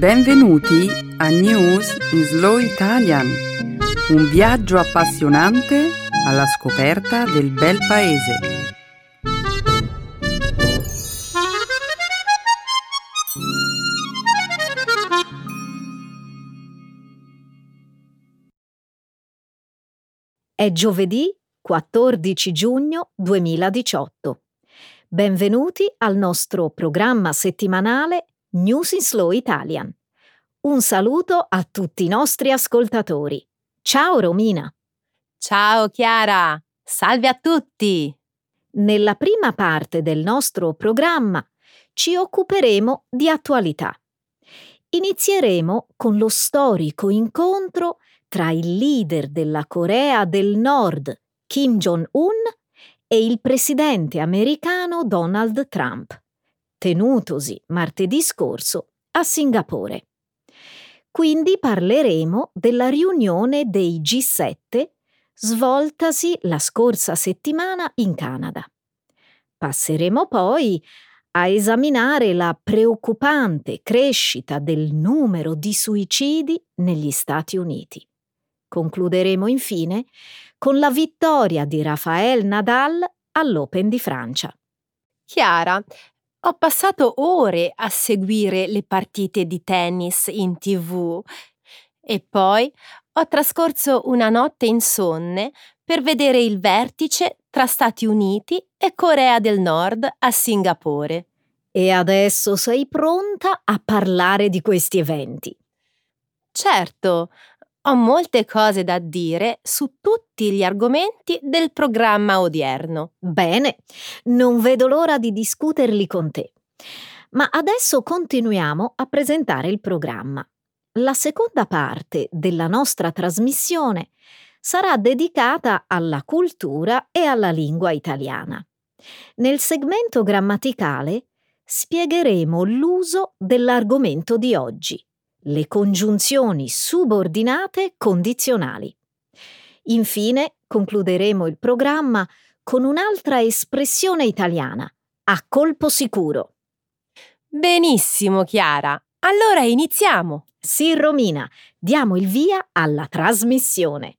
Benvenuti a News in Slow Italian, un viaggio appassionante alla scoperta del bel paese. È giovedì 14 giugno 2018. Benvenuti al nostro programma settimanale News in Slow Italian. Un saluto a tutti i nostri ascoltatori. Ciao Romina. Ciao Chiara. Salve a tutti. Nella prima parte del nostro programma ci occuperemo di attualità. Inizieremo con lo storico incontro tra il leader della Corea del Nord, Kim Jong-un, e il presidente americano Donald Trump, tenutosi martedì scorso a Singapore. Quindi parleremo della riunione dei G7 svoltasi la scorsa settimana in Canada. Passeremo poi a esaminare la preoccupante crescita del numero di suicidi negli Stati Uniti. Concluderemo infine con la vittoria di Rafael Nadal all'Open di Francia. Chiara, ho passato ore a seguire le partite di tennis in tv e poi ho trascorso una notte insonne per vedere il vertice tra Stati Uniti e Corea del Nord a Singapore. E adesso sei pronta a parlare di questi eventi? Certo, ho molte cose da dire su tutti gli argomenti del programma odierno. Bene, non vedo l'ora di discuterli con te. Ma adesso continuiamo a presentare il programma. La seconda parte della nostra trasmissione sarà dedicata alla cultura e alla lingua italiana. Nel segmento grammaticale spiegheremo l'uso dell'argomento di oggi, le congiunzioni subordinate condizionali. Infine concluderemo il programma con un'altra espressione italiana, a colpo sicuro. Benissimo, Chiara. Allora iniziamo. Sì, Romina, diamo il via alla trasmissione.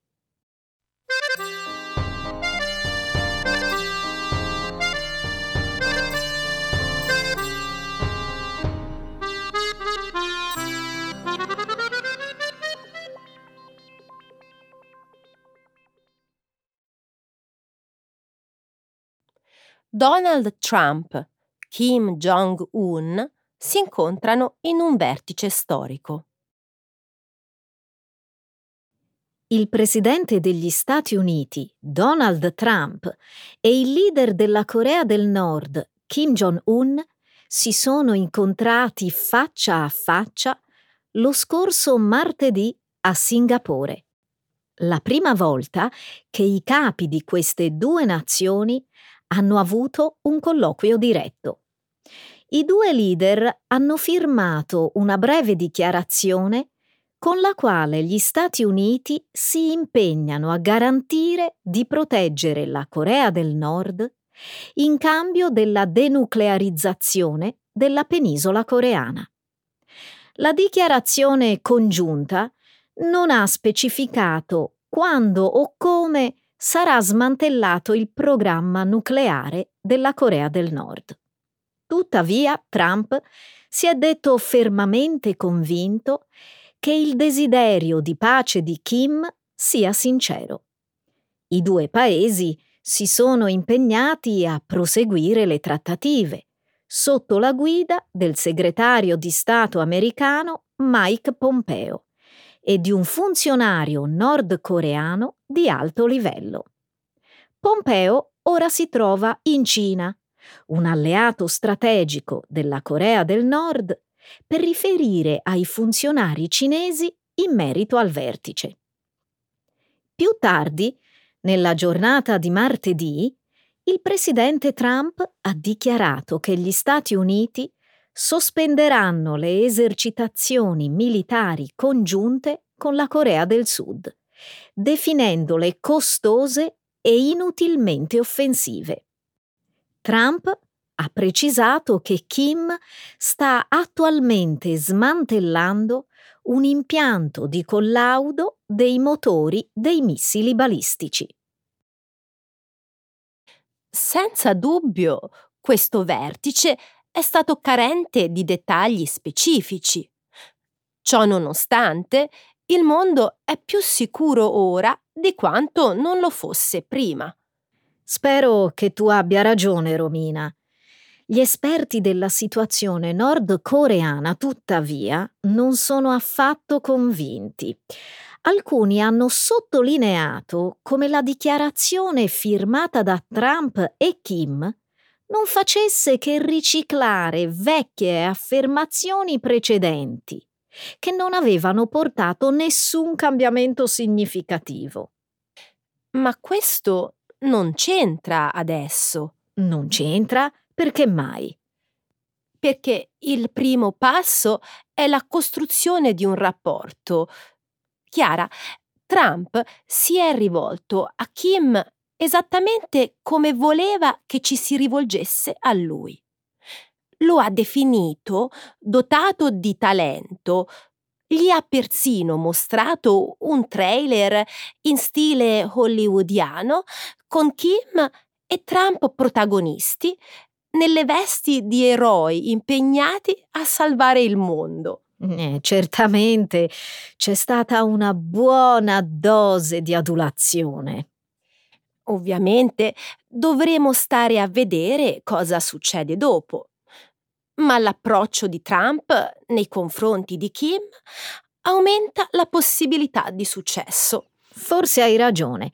Donald Trump, Kim Jong-un si incontrano in un vertice storico. Il presidente degli Stati Uniti, Donald Trump, e il leader della Corea del Nord, Kim Jong-un, si sono incontrati faccia a faccia lo scorso martedì a Singapore. La prima volta che i capi di queste due nazioni hanno avuto un colloquio diretto. I due leader hanno firmato una breve dichiarazione con la quale gli Stati Uniti si impegnano a garantire di proteggere la Corea del Nord in cambio della denuclearizzazione della penisola coreana. La dichiarazione congiunta non ha specificato quando o come sarà smantellato il programma nucleare della Corea del Nord. Tuttavia, Trump si è detto fermamente convinto che il desiderio di pace di Kim sia sincero. I due paesi si sono impegnati a proseguire le trattative sotto la guida del segretario di Stato americano Mike Pompeo e di un funzionario nordcoreano di alto livello. Pompeo ora si trova in Cina, un alleato strategico della Corea del Nord, per riferire ai funzionari cinesi in merito al vertice. Più tardi, nella giornata di martedì, il presidente Trump ha dichiarato che gli Stati Uniti sospenderanno le esercitazioni militari congiunte con la Corea del Sud, definendole costose e inutilmente offensive. Trump ha precisato che Kim sta attualmente smantellando un impianto di collaudo dei motori dei missili balistici. Senza dubbio, questo vertice è stato carente di dettagli specifici. Ciò nonostante, il mondo è più sicuro ora di quanto non lo fosse prima. Spero che tu abbia ragione, Romina. Gli esperti della situazione nordcoreana, tuttavia, non sono affatto convinti. Alcuni hanno sottolineato come la dichiarazione firmata da Trump e Kim non facesse che riciclare vecchie affermazioni precedenti, che non avevano portato nessun cambiamento significativo. Ma questo non c'entra adesso. Non c'entra perché mai? Perché il primo passo è la costruzione di un rapporto. Chiara, Trump si è rivolto a Kim esattamente come voleva che ci si rivolgesse a lui. Lo ha definito dotato di talento, gli ha persino mostrato un trailer in stile hollywoodiano con Kim e Trump protagonisti nelle vesti di eroi impegnati a salvare il mondo. Eh, certamente c'è stata una buona dose di adulazione. Ovviamente dovremo stare a vedere cosa succede dopo. Ma l'approccio di Trump nei confronti di Kim aumenta la possibilità di successo. Forse hai ragione.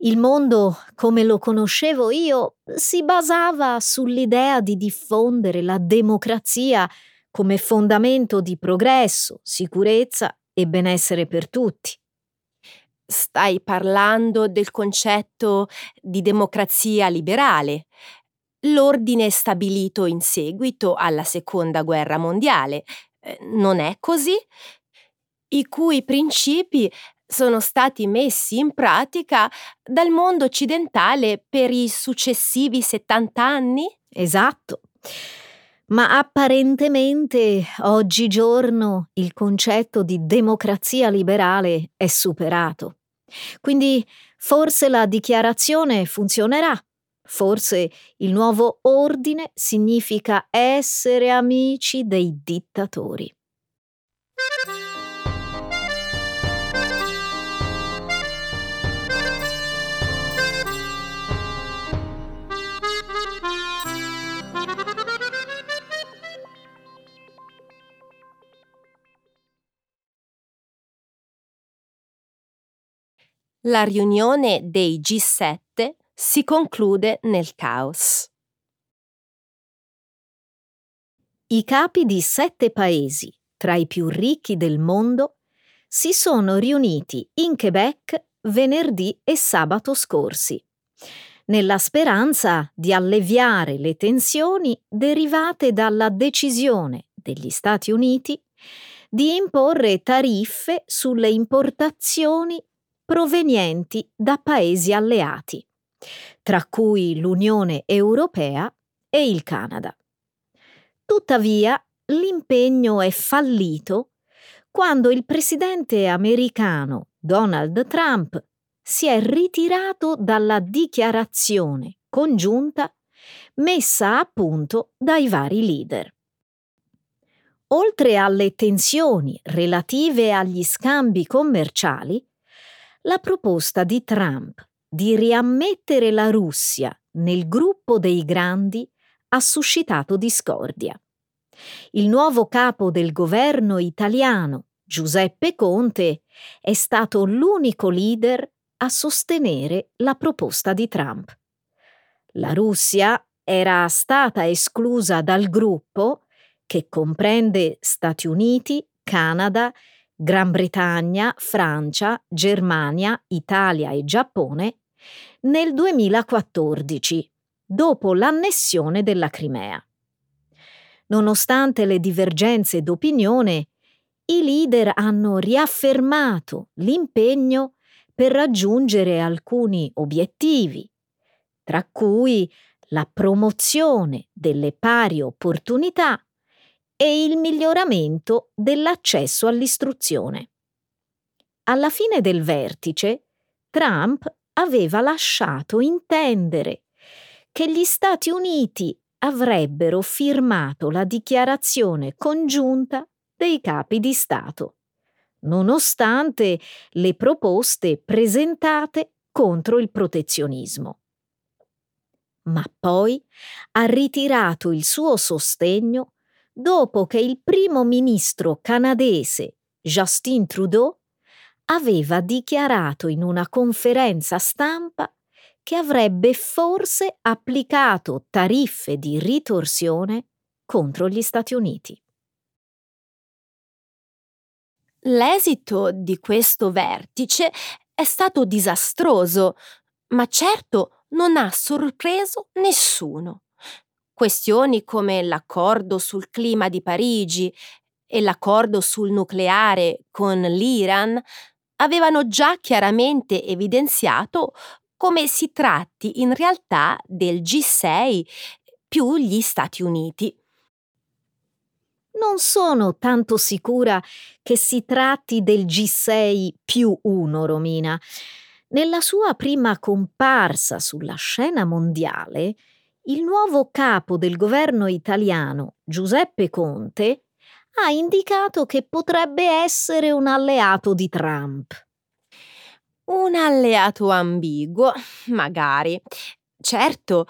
Il mondo, come lo conoscevo io, si basava sull'idea di diffondere la democrazia come fondamento di progresso, sicurezza e benessere per tutti. Stai parlando del concetto di democrazia liberale, l'ordine stabilito in seguito alla Seconda Guerra Mondiale. Eh, non è così? I cui principi sono stati messi in pratica dal mondo occidentale per i successivi 70 anni? Esatto. Ma apparentemente oggigiorno il concetto di democrazia liberale è superato. Quindi forse la dichiarazione funzionerà. Forse il nuovo ordine significa essere amici dei dittatori. La riunione dei G7 si conclude nel caos. I capi di sette paesi, tra i più ricchi del mondo, si sono riuniti in Quebec venerdì e sabato scorsi, nella speranza di alleviare le tensioni derivate dalla decisione degli Stati Uniti di imporre tariffe sulle importazioni provenienti da paesi alleati, tra cui l'Unione Europea e il Canada. Tuttavia, l'impegno è fallito quando il presidente americano Donald Trump si è ritirato dalla dichiarazione congiunta messa a punto dai vari leader. Oltre alle tensioni relative agli scambi commerciali, la proposta di Trump di riammettere la Russia nel gruppo dei grandi ha suscitato discordia. Il nuovo capo del governo italiano, Giuseppe Conte, è stato l'unico leader a sostenere la proposta di Trump. La Russia era stata esclusa dal gruppo, che comprende Stati Uniti, Canada Gran Bretagna, Francia, Germania, Italia e Giappone nel 2014, dopo l'annessione della Crimea. Nonostante le divergenze d'opinione, i leader hanno riaffermato l'impegno per raggiungere alcuni obiettivi, tra cui la promozione delle pari opportunità e il miglioramento dell'accesso all'istruzione. Alla fine del vertice, Trump aveva lasciato intendere che gli Stati Uniti avrebbero firmato la dichiarazione congiunta dei capi di Stato, nonostante le proposte presentate contro il protezionismo. Ma poi ha ritirato il suo sostegno dopo che il primo ministro canadese Justin Trudeau aveva dichiarato in una conferenza stampa che avrebbe forse applicato tariffe di ritorsione contro gli Stati Uniti. L'esito di questo vertice è stato disastroso, ma certo non ha sorpreso nessuno. Questioni come l'accordo sul clima di Parigi e l'accordo sul nucleare con l'Iran avevano già chiaramente evidenziato come si tratti in realtà del G6 più gli Stati Uniti. Non sono tanto sicura che si tratti del G6 più uno, Romina. Nella sua prima comparsa sulla scena mondiale, il nuovo capo del governo italiano, Giuseppe Conte, ha indicato che potrebbe essere un alleato di Trump. Un alleato ambiguo, magari. Certo,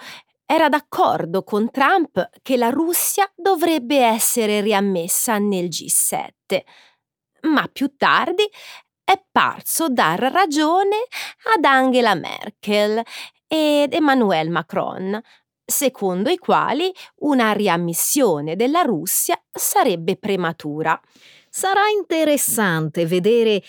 era d'accordo con Trump che la Russia dovrebbe essere riammessa nel G7, ma più tardi è parso dar ragione ad Angela Merkel ed Emmanuel Macron, secondo i quali una riammissione della Russia sarebbe prematura. Sarà interessante vedere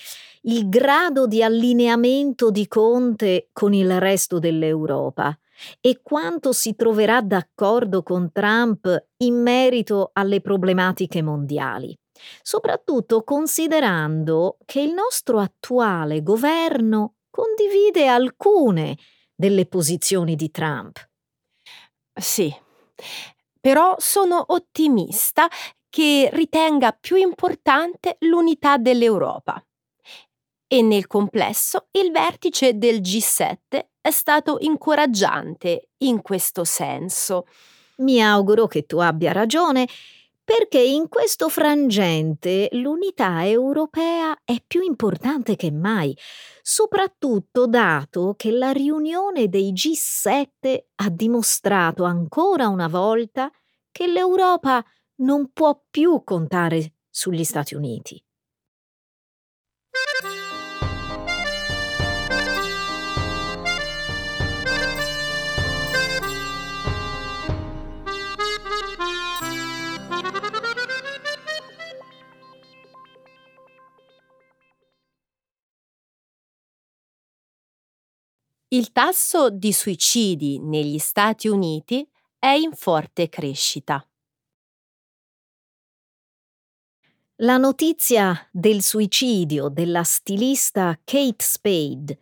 il grado di allineamento di Conte con il resto dell'Europa e quanto si troverà d'accordo con Trump in merito alle problematiche mondiali, soprattutto considerando che il nostro attuale governo condivide alcune delle posizioni di Trump. Sì, però sono ottimista che ritenga più importante l'unità dell'Europa. E nel complesso il vertice del G7 è stato incoraggiante in questo senso. Mi auguro che tu abbia ragione perché in questo frangente l'unità europea è più importante che mai, soprattutto dato che la riunione dei G7 ha dimostrato ancora una volta che l'Europa non può più contare sugli Stati Uniti. Il tasso di suicidi negli Stati Uniti è in forte crescita. La notizia del suicidio della stilista Kate Spade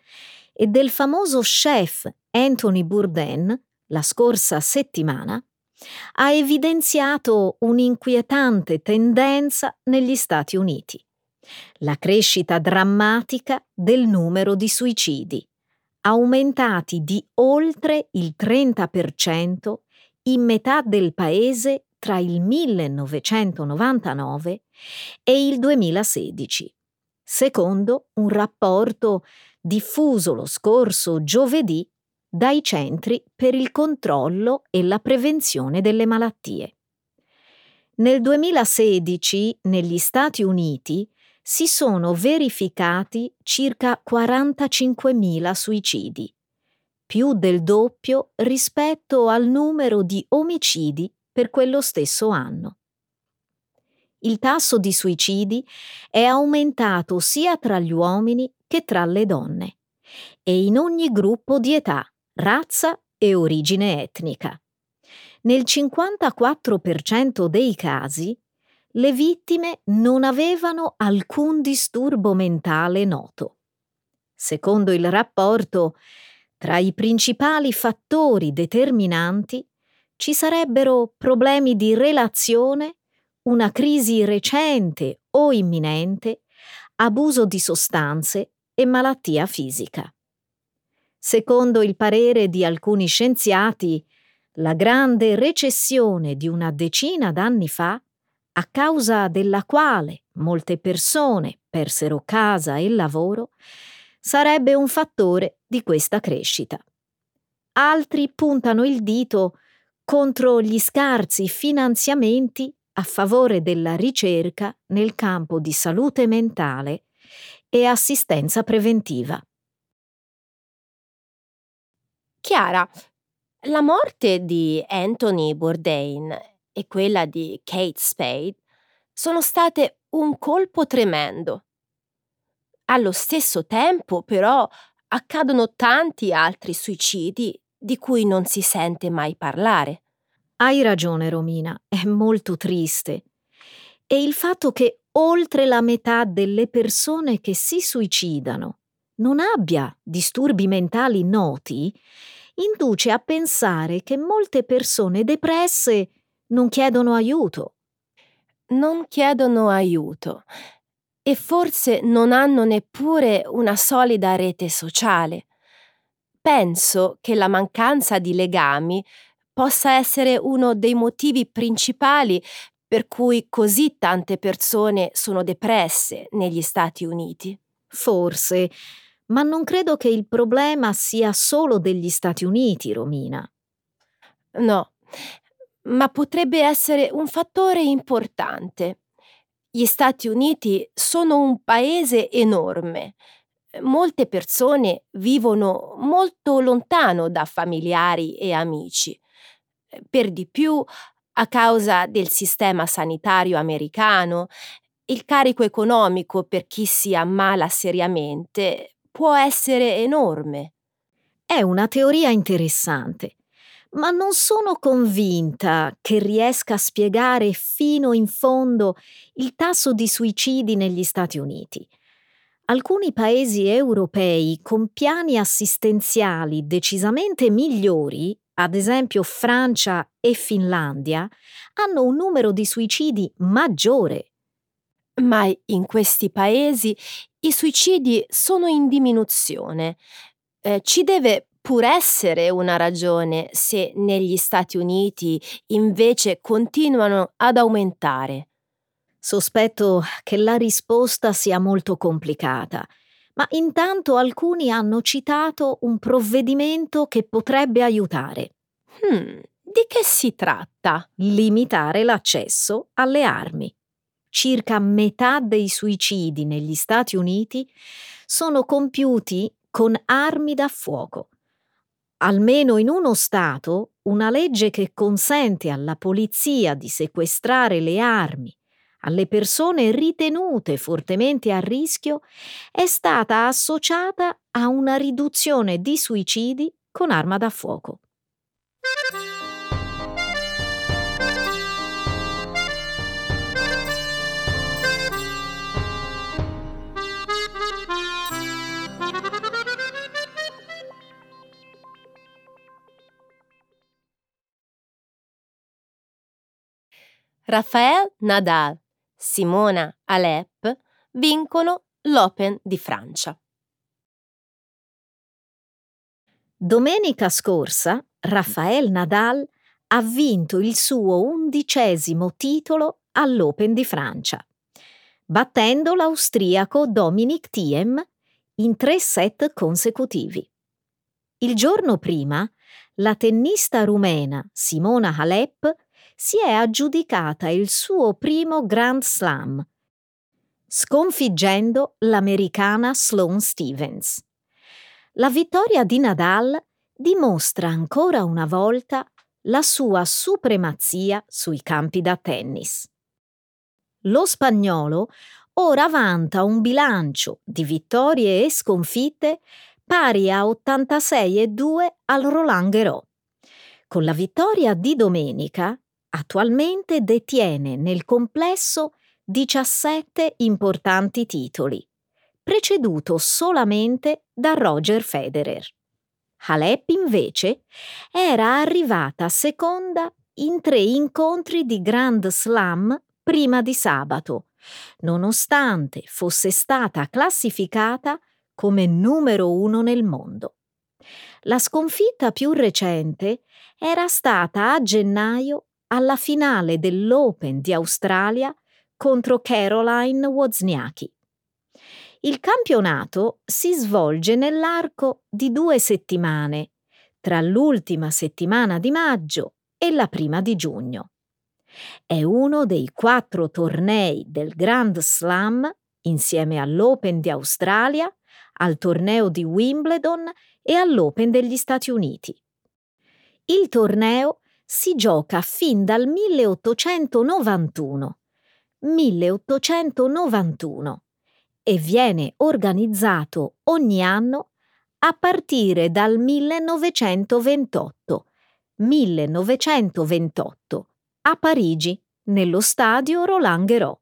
e del famoso chef Anthony Bourdain la scorsa settimana ha evidenziato un'inquietante tendenza negli Stati Uniti, la crescita drammatica del numero di suicidi aumentati di oltre il 30% in metà del paese tra il 1999 e il 2016, secondo un rapporto diffuso lo scorso giovedì dai Centri per il controllo e la prevenzione delle malattie. Nel 2016 negli Stati Uniti si sono verificati circa 45.000 suicidi, più del doppio rispetto al numero di omicidi per quello stesso anno. Il tasso di suicidi è aumentato sia tra gli uomini che tra le donne e in ogni gruppo di età, razza e origine etnica. Nel 54% dei casi le vittime non avevano alcun disturbo mentale noto. Secondo il rapporto, tra i principali fattori determinanti ci sarebbero problemi di relazione, una crisi recente o imminente, abuso di sostanze e malattia fisica. Secondo il parere di alcuni scienziati, la grande recessione di una decina d'anni fa, a causa della quale molte persone persero casa e lavoro, sarebbe un fattore di questa crescita. Altri puntano il dito contro gli scarsi finanziamenti a favore della ricerca nel campo di salute mentale e assistenza preventiva. Chiara, la morte di Anthony Bourdain e quella di Kate Spade sono state un colpo tremendo allo stesso tempo, però, accadono tanti altri suicidi di cui non si sente mai parlare. Hai ragione, Romina, è molto triste. E il fatto che oltre la metà delle persone che si suicidano non abbia disturbi mentali noti, induce a pensare che molte persone depresse non chiedono aiuto. Non chiedono aiuto e forse non hanno neppure una solida rete sociale. Penso che la mancanza di legami possa essere uno dei motivi principali per cui così tante persone sono depresse negli Stati Uniti. Forse, ma non credo che il problema sia solo degli Stati Uniti, Romina. No, ma potrebbe essere un fattore importante. Gli Stati Uniti sono un paese enorme. Molte persone vivono molto lontano da familiari e amici. Per di più, a causa del sistema sanitario americano, il carico economico per chi si ammala seriamente può essere enorme. È una teoria interessante ma non sono convinta che riesca a spiegare fino in fondo il tasso di suicidi negli Stati Uniti. Alcuni paesi europei con piani assistenziali decisamente migliori, ad esempio Francia e Finlandia, hanno un numero di suicidi maggiore. Ma in questi paesi i suicidi sono in diminuzione. Eh, ci deve pur essere una ragione se negli Stati Uniti invece continuano ad aumentare? Sospetto che la risposta sia molto complicata, ma intanto alcuni hanno citato un provvedimento che potrebbe aiutare. Hmm, di che si tratta? Limitare l'accesso alle armi. Circa metà dei suicidi negli Stati Uniti sono compiuti con armi da fuoco almeno in uno Stato, una legge che consente alla polizia di sequestrare le armi alle persone ritenute fortemente a rischio è stata associata a una riduzione di suicidi con arma da fuoco. Rafael Nadal, Simona Alep vincono l'Open di Francia. Domenica scorsa Rafael Nadal ha vinto il suo undicesimo titolo all'Open di Francia, battendo l'austriaco Dominic Thiem in tre set consecutivi. Il giorno prima, la tennista rumena Simona Halep si è aggiudicata il suo primo Grand Slam, sconfiggendo l'americana Sloane Stevens. La vittoria di Nadal dimostra ancora una volta la sua supremazia sui campi da tennis. Lo spagnolo ora vanta un bilancio di vittorie e sconfitte pari a 86 e 2 al Roland Garros. Con la vittoria di domenica Attualmente detiene nel complesso 17 importanti titoli, preceduto solamente da Roger Federer. Halep invece era arrivata seconda in tre incontri di Grand Slam prima di sabato, nonostante fosse stata classificata come numero uno nel mondo. La sconfitta più recente era stata a gennaio alla finale dell'Open di Australia contro Caroline Wozniacki. Il campionato si svolge nell'arco di due settimane, tra l'ultima settimana di maggio e la prima di giugno. È uno dei quattro tornei del Grand Slam, insieme all'Open di Australia, al torneo di Wimbledon e all'Open degli Stati Uniti. Il torneo si gioca fin dal 1891. 1891 e viene organizzato ogni anno a partire dal 1928. 1928 a Parigi, nello stadio Roland Garros,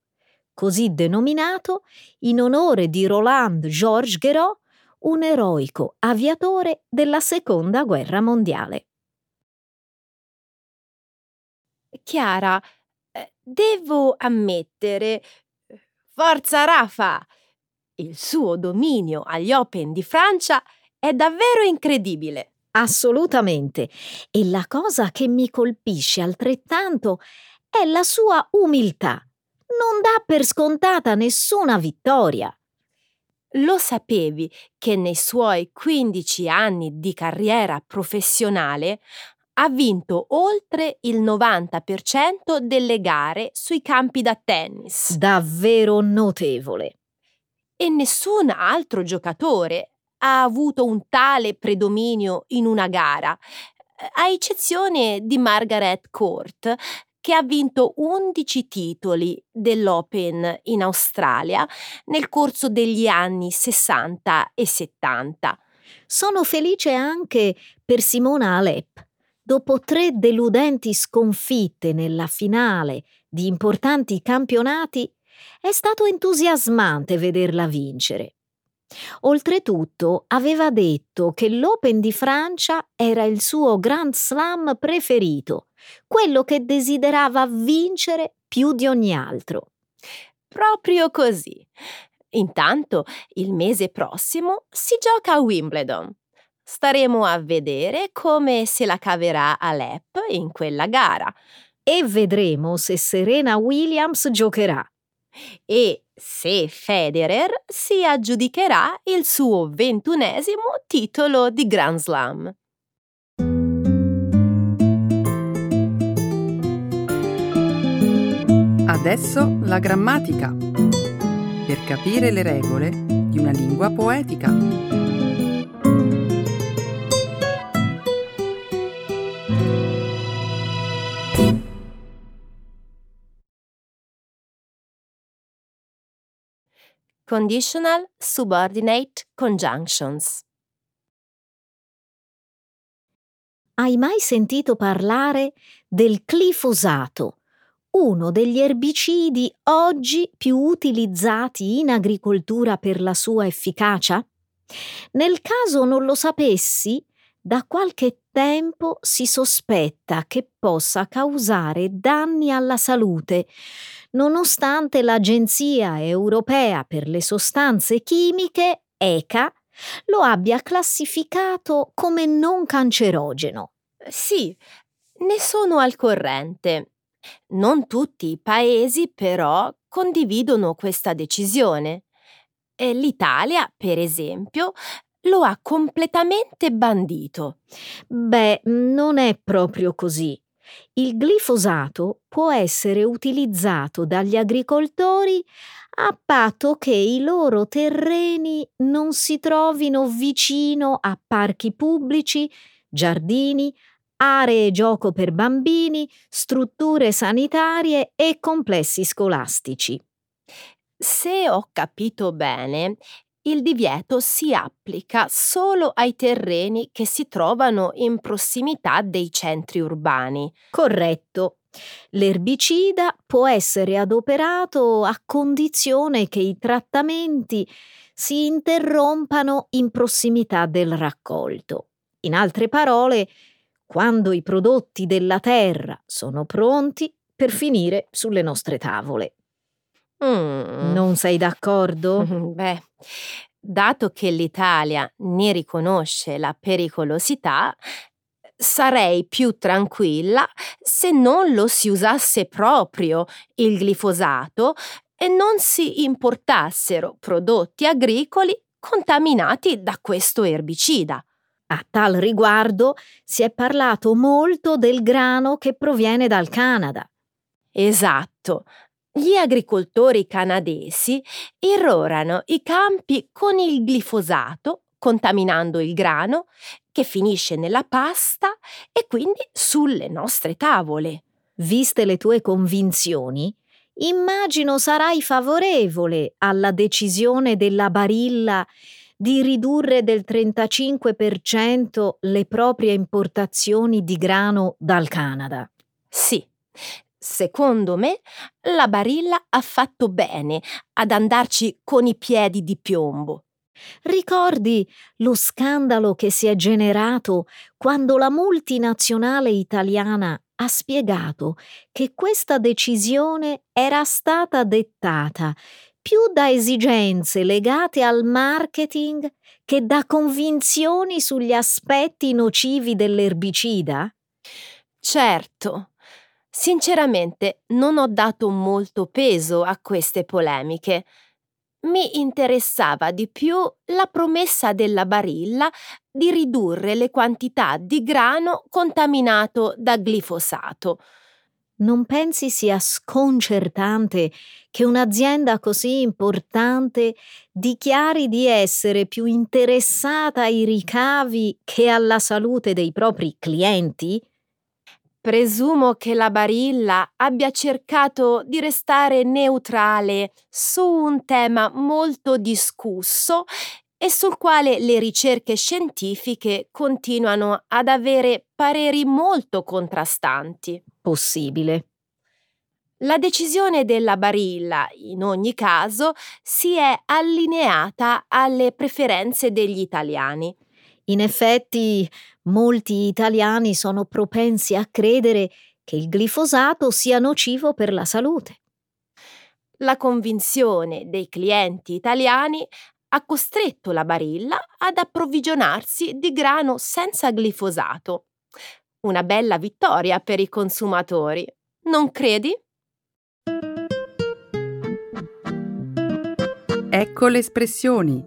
così denominato in onore di Roland Georges Garros, un eroico aviatore della Seconda Guerra Mondiale. Chiara, eh, devo ammettere, forza Rafa, il suo dominio agli Open di Francia è davvero incredibile. Assolutamente. E la cosa che mi colpisce altrettanto è la sua umiltà. Non dà per scontata nessuna vittoria. Lo sapevi che nei suoi 15 anni di carriera professionale ha vinto oltre il 90% delle gare sui campi da tennis. Davvero notevole. E nessun altro giocatore ha avuto un tale predominio in una gara, a eccezione di Margaret Court, che ha vinto 11 titoli dell'Open in Australia nel corso degli anni 60 e 70. Sono felice anche per Simona Alep. Dopo tre deludenti sconfitte nella finale di importanti campionati, è stato entusiasmante vederla vincere. Oltretutto aveva detto che l'Open di Francia era il suo Grand Slam preferito, quello che desiderava vincere più di ogni altro. Proprio così. Intanto il mese prossimo si gioca a Wimbledon. Staremo a vedere come se la caverà Alep in quella gara. E vedremo se Serena Williams giocherà. E se Federer si aggiudicherà il suo ventunesimo titolo di Grand Slam. Adesso la grammatica. Per capire le regole di una lingua poetica. Conditional Subordinate Conjunctions. Hai mai sentito parlare del glifosato, uno degli erbicidi oggi più utilizzati in agricoltura per la sua efficacia? Nel caso non lo sapessi, da qualche tempo si sospetta che possa causare danni alla salute, nonostante l'Agenzia europea per le sostanze chimiche, ECA, lo abbia classificato come non cancerogeno. Sì, ne sono al corrente. Non tutti i paesi però condividono questa decisione. L'Italia, per esempio, lo ha completamente bandito. Beh, non è proprio così. Il glifosato può essere utilizzato dagli agricoltori a patto che i loro terreni non si trovino vicino a parchi pubblici, giardini, aree gioco per bambini, strutture sanitarie e complessi scolastici. Se ho capito bene, il divieto si applica solo ai terreni che si trovano in prossimità dei centri urbani. Corretto. L'erbicida può essere adoperato a condizione che i trattamenti si interrompano in prossimità del raccolto. In altre parole, quando i prodotti della terra sono pronti per finire sulle nostre tavole. Mm. Non sei d'accordo? Beh, dato che l'Italia ne riconosce la pericolosità, sarei più tranquilla se non lo si usasse proprio il glifosato e non si importassero prodotti agricoli contaminati da questo erbicida. A tal riguardo si è parlato molto del grano che proviene dal Canada. Esatto. Gli agricoltori canadesi irrorano i campi con il glifosato, contaminando il grano, che finisce nella pasta e quindi sulle nostre tavole. Viste le tue convinzioni, immagino sarai favorevole alla decisione della Barilla di ridurre del 35% le proprie importazioni di grano dal Canada. Sì, secondo me la Barilla ha fatto bene ad andarci con i piedi di piombo. Ricordi lo scandalo che si è generato quando la multinazionale italiana ha spiegato che questa decisione era stata dettata più da esigenze legate al marketing che da convinzioni sugli aspetti nocivi dell'erbicida? Certo. Sinceramente non ho dato molto peso a queste polemiche. Mi interessava di più la promessa della Barilla di ridurre le quantità di grano contaminato da glifosato. Non pensi sia sconcertante che un'azienda così importante dichiari di essere più interessata ai ricavi che alla salute dei propri clienti? Presumo che la Barilla abbia cercato di restare neutrale su un tema molto discusso e sul quale le ricerche scientifiche continuano ad avere pareri molto contrastanti. Possibile. La decisione della Barilla, in ogni caso, si è allineata alle preferenze degli italiani. In effetti, molti italiani sono propensi a credere che il glifosato sia nocivo per la salute. La convinzione dei clienti italiani ha costretto la Barilla ad approvvigionarsi di grano senza glifosato. Una bella vittoria per i consumatori, non credi? Ecco le espressioni,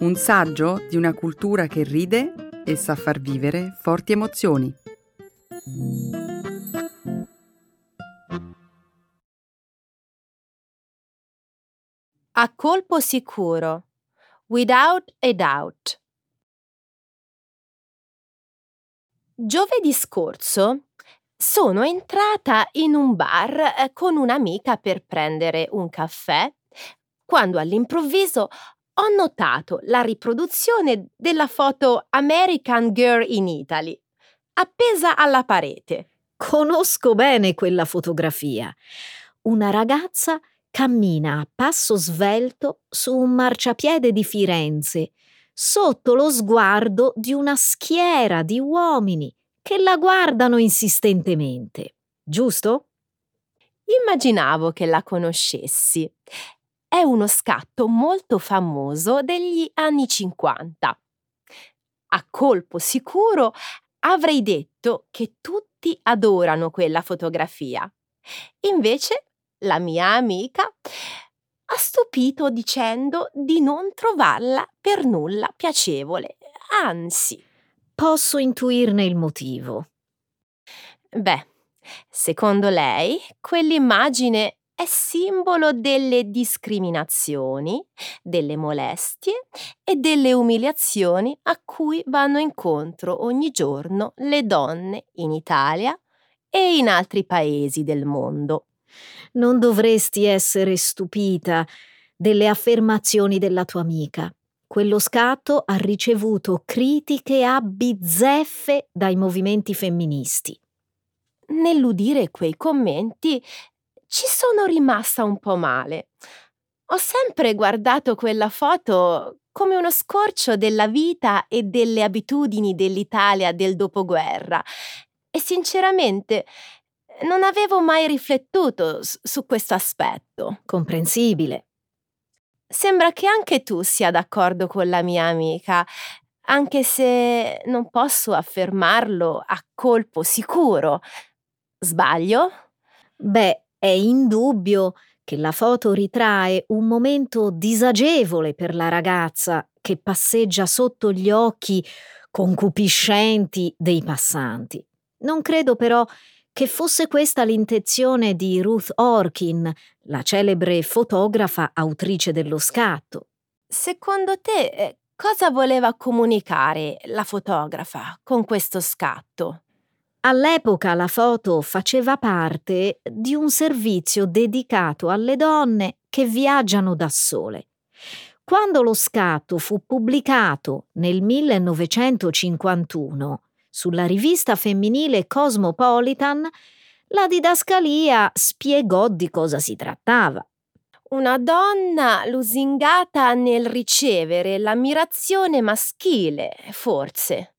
un saggio di una cultura che ride e sa far vivere forti emozioni. A colpo sicuro. Without a doubt. Giovedì scorso sono entrata in un bar eh, con un'amica per prendere un caffè, quando all'improvviso ho notato la riproduzione della foto American Girl in Italy, appesa alla parete. Conosco bene quella fotografia. Una ragazza cammina a passo svelto su un marciapiede di Firenze, sotto lo sguardo di una schiera di uomini che la guardano insistentemente. Giusto? Immaginavo che la conoscessi. È uno scatto molto famoso degli anni 50. A colpo sicuro avrei detto che tutti adorano quella fotografia. Invece la mia amica ha stupito dicendo di non trovarla per nulla piacevole, anzi. Posso intuirne il motivo. Beh, secondo lei, quell'immagine è simbolo delle discriminazioni, delle molestie e delle umiliazioni a cui vanno incontro ogni giorno le donne in Italia e in altri paesi del mondo. Non dovresti essere stupita delle affermazioni della tua amica. Quello scatto ha ricevuto critiche a bizzeffe dai movimenti femministi. Nell'udire quei commenti ci sono rimasta un po' male. Ho sempre guardato quella foto come uno scorcio della vita e delle abitudini dell'Italia del dopoguerra e sinceramente non avevo mai riflettuto su questo aspetto. Comprensibile. Sembra che anche tu sia d'accordo con la mia amica, anche se non posso affermarlo a colpo sicuro. Sbaglio? Beh, è indubbio che la foto ritrae un momento disagevole per la ragazza che passeggia sotto gli occhi concupiscenti dei passanti. Non credo però che fosse questa l'intenzione di Ruth Orkin, la celebre fotografa autrice dello scatto. Secondo te eh, cosa voleva comunicare la fotografa con questo scatto? All'epoca la foto faceva parte di un servizio dedicato alle donne che viaggiano da sole. Quando lo scatto fu pubblicato nel 1951 sulla rivista femminile Cosmopolitan, la didascalia spiegò di cosa si trattava. Una donna lusingata nel ricevere l'ammirazione maschile, forse.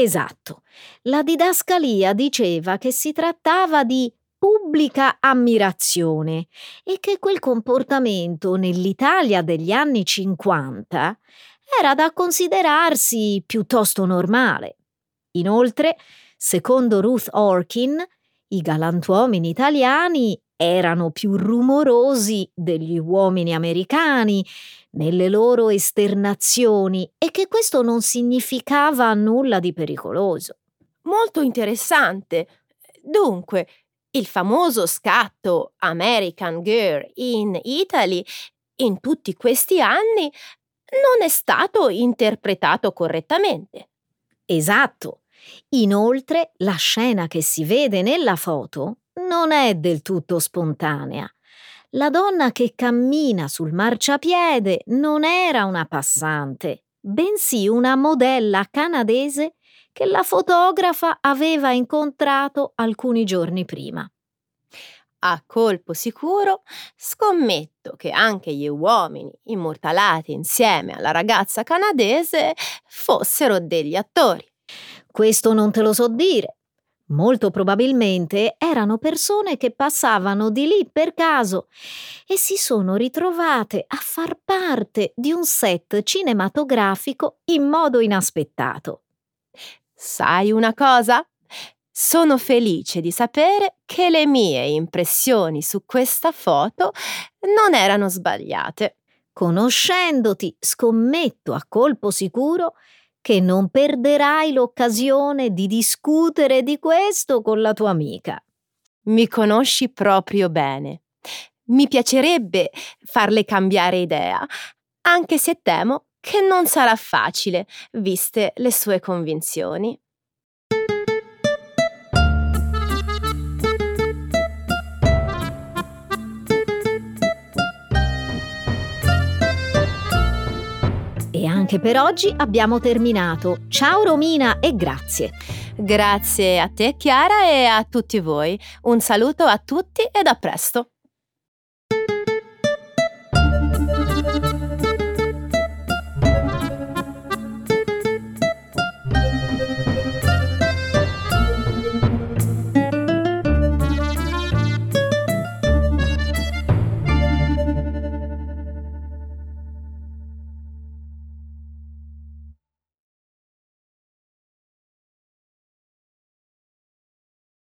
Esatto. La didascalia diceva che si trattava di pubblica ammirazione e che quel comportamento nell'Italia degli anni 50 era da considerarsi piuttosto normale. Inoltre, secondo Ruth Orkin, i galantuomini italiani erano più rumorosi degli uomini americani nelle loro esternazioni e che questo non significava nulla di pericoloso. Molto interessante. Dunque, il famoso scatto American Girl in Italy in tutti questi anni non è stato interpretato correttamente. Esatto. Inoltre, la scena che si vede nella foto non è del tutto spontanea. La donna che cammina sul marciapiede non era una passante, bensì una modella canadese che la fotografa aveva incontrato alcuni giorni prima. A colpo sicuro, scommetto che anche gli uomini immortalati insieme alla ragazza canadese fossero degli attori. Questo non te lo so dire, Molto probabilmente erano persone che passavano di lì per caso e si sono ritrovate a far parte di un set cinematografico in modo inaspettato. Sai una cosa? Sono felice di sapere che le mie impressioni su questa foto non erano sbagliate. Conoscendoti, scommetto a colpo sicuro che non perderai l'occasione di discutere di questo con la tua amica. Mi conosci proprio bene. Mi piacerebbe farle cambiare idea, anche se temo che non sarà facile, viste le sue convinzioni. Anche per oggi abbiamo terminato. Ciao Romina e grazie. Grazie a te Chiara e a tutti voi. Un saluto a tutti ed a presto.